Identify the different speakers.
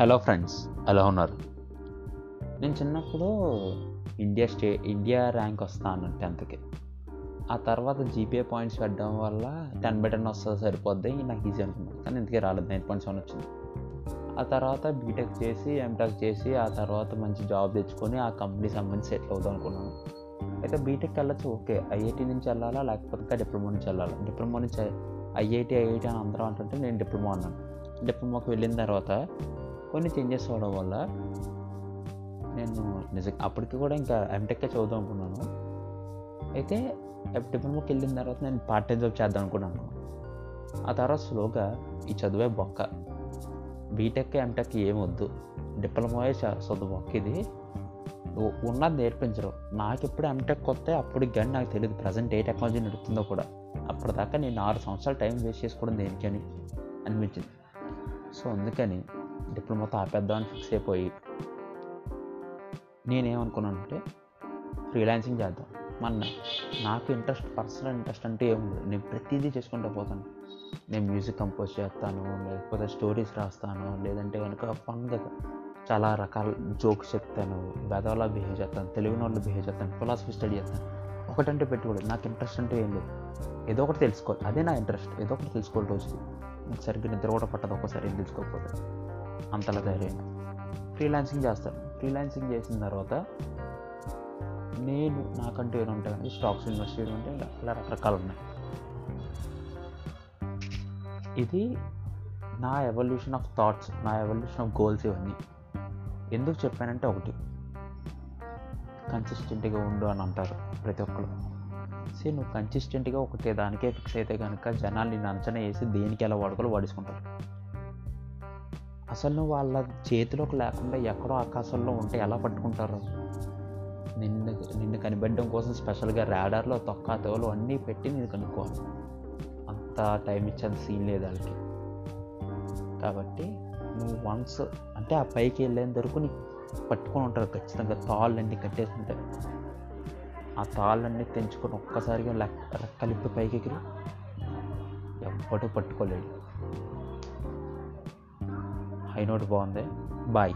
Speaker 1: Hello friends ఎలా ఉన్నారు? నేను చిన్నప్పుడు ఇండియా స్టే ఇండియా ర్యాంక్ వస్తాను టెన్త్కి. ఆ తర్వాత జీపీఏ పాయింట్స్ పెట్టడం వల్ల టెన్ బై టెన్ వస్తుంది సరిపోద్ది నాకు ఈజీ అనుకున్నాను. కానీ ఇంతకీ రాలేదు నైన్ పాయింట్ సెవెన్ వచ్చింది. ఆ తర్వాత బీటెక్ చేసి ఎంటెక్ చేసి ఆ తర్వాత మంచి జాబ్ తెచ్చుకొని ఆ కంపెనీ సంబంధించి సెటిల్ అవుదాం అనుకున్నాను. అయితే బీటెక్ వెళ్ళచ్చు ఓకే. ఐఐటి నుంచి వెళ్ళాలా లేకపోతే డిప్లొమా నుంచి వెళ్ళాలా? డిప్లొమా నుంచి ఐఐటి ఐఐటి అని అందరం అంటుంటే నేను డిప్లొమా అన్నాను. డిప్లొమాకి వెళ్ళిన తర్వాత కొన్ని చేంజెస్ అవడం వల్ల నేను నిజంగా అప్పటికి కూడా ఇంకా ఎంటెక్కే చదువుదాం అనుకున్నాను. అయితే డిప్లొమాకి వెళ్ళిన తర్వాత నేను పార్ట్ టైం జాబ్ చేద్దాం అనుకున్నాను. ఆ తర్వాత స్లోగా ఈ చదువే బొక్క. బీటెక్ ఎంటెక్ ఏమొద్దు డిప్లొమాయే చదువు బొక్క ఇది. ఉన్నది నేర్పించరు. నాకు ఎప్పుడు ఎంటెక్ వస్తే అప్పుడు కానీ నాకు తెలియదు ప్రజెంట్ ఏ టెక్నాలజీ నడుతుందో కూడా. అప్పటిదాకా నేను ఆరు సంవత్సరాలు టైం వేస్ట్ చేసుకోవడం దేనికని అనిపించింది. సో అందుకని డిప్లొమాతో ఆపేద్దామని ఫిక్స్ అయిపోయి నేనేమనుకున్నానంటే ఫ్రీలాన్సింగ్ చేద్దాం. మన నాకు ఇంట్రెస్ట్ పర్సనల్ ఇంట్రెస్ట్ అంటే ఏముంది నేను ప్రతిదీ చేసుకుంటూ పోతాను. నేను మ్యూజిక్ కంపోజ్ చేస్తాను లేకపోతే స్టోరీస్ రాస్తాను లేదంటే కనుక ఫన్గా చాలా రకాల జోక్స్ చెప్తాను బెదవలా బిహేవ్ చేస్తాను తెలుగు వాళ్ళు బిహేవ్ చేస్తాను ఫిలాసఫీ స్టడీ చేస్తాను. ఒకటంటే పెట్టుకోలేదు. నాకు ఇంట్రెస్ట్ అంటే ఏం లేదు. ఏదో ఒకటి తెలుసుకోవాలి. అదే నా ఇంట్రెస్ట్ ఏదో ఒకటి తెలుసుకోవాలి రోజు నాకు సరిగ్గా నిద్ర కూడా పట్టదు. ఒక్కసారి ఏం తెలుసుకోకపోతే. అంతలా ధైర్యం ఫ్రీలాన్సింగ్ చేస్తాను ఫ్రీలాన్సింగ్ చేసిన తర్వాత నేను నాకంటూ ఏమి ఉంటాయి స్టాక్స్ ఇన్వెస్ట్ చేయడం అంటే ఇలా ఇలా రకరకాలు ఉన్నాయి. ఇది నా ఎవల్యూషన్ ఆఫ్ థాట్స్ నా ఎవల్యూషన్ ఆఫ్ గోల్స్ ఇవన్నీ. ఎందుకు చెప్పానంటే ఒకటి. కన్సిస్టెంట్గా ఉండు అని అంటారు ప్రతి ఒక్కరు సే నువ్వు కన్సిస్టెంట్గా ఒకటే దానికే ఫిక్స్ అయితే కనుక జనాలు నిన్ను అంచనా వేసి దేనికి ఎలా వాడుకోలో వాడేసుకుంటారు. అసలు నువ్వు వాళ్ళ చేతిలోకి లేకుండా ఎక్కడో ఆకాశంలో ఉంటే ఎలా పట్టుకుంటారు? నిన్ను నిన్ను కనిపెట్టడం కోసం స్పెషల్గా రాడార్లో తొక్కా తోలు అన్నీ పెట్టి నేను కనుక్కోవాలి. అంత టైం ఇచ్చేంత సీన్ లేదు వాళ్ళకి. కాబట్టి నువ్వు వన్స్ అంటే ఆ పైకి వెళ్ళేంత వరకు నీకు పట్టుకొని ఉంటారు ఖచ్చితంగా తాళ్ళన్నీ కట్టేసుకుంటారు. ఆ తాళ్ళన్నీ తెంచుకొని ఒక్కసారిగా లెక్క రెక్కలిప్పి పైకి ఎగిరి ఎవ్వడూ పట్టుకోలేడు. హై నోట్ బాగుంది. బాయ్.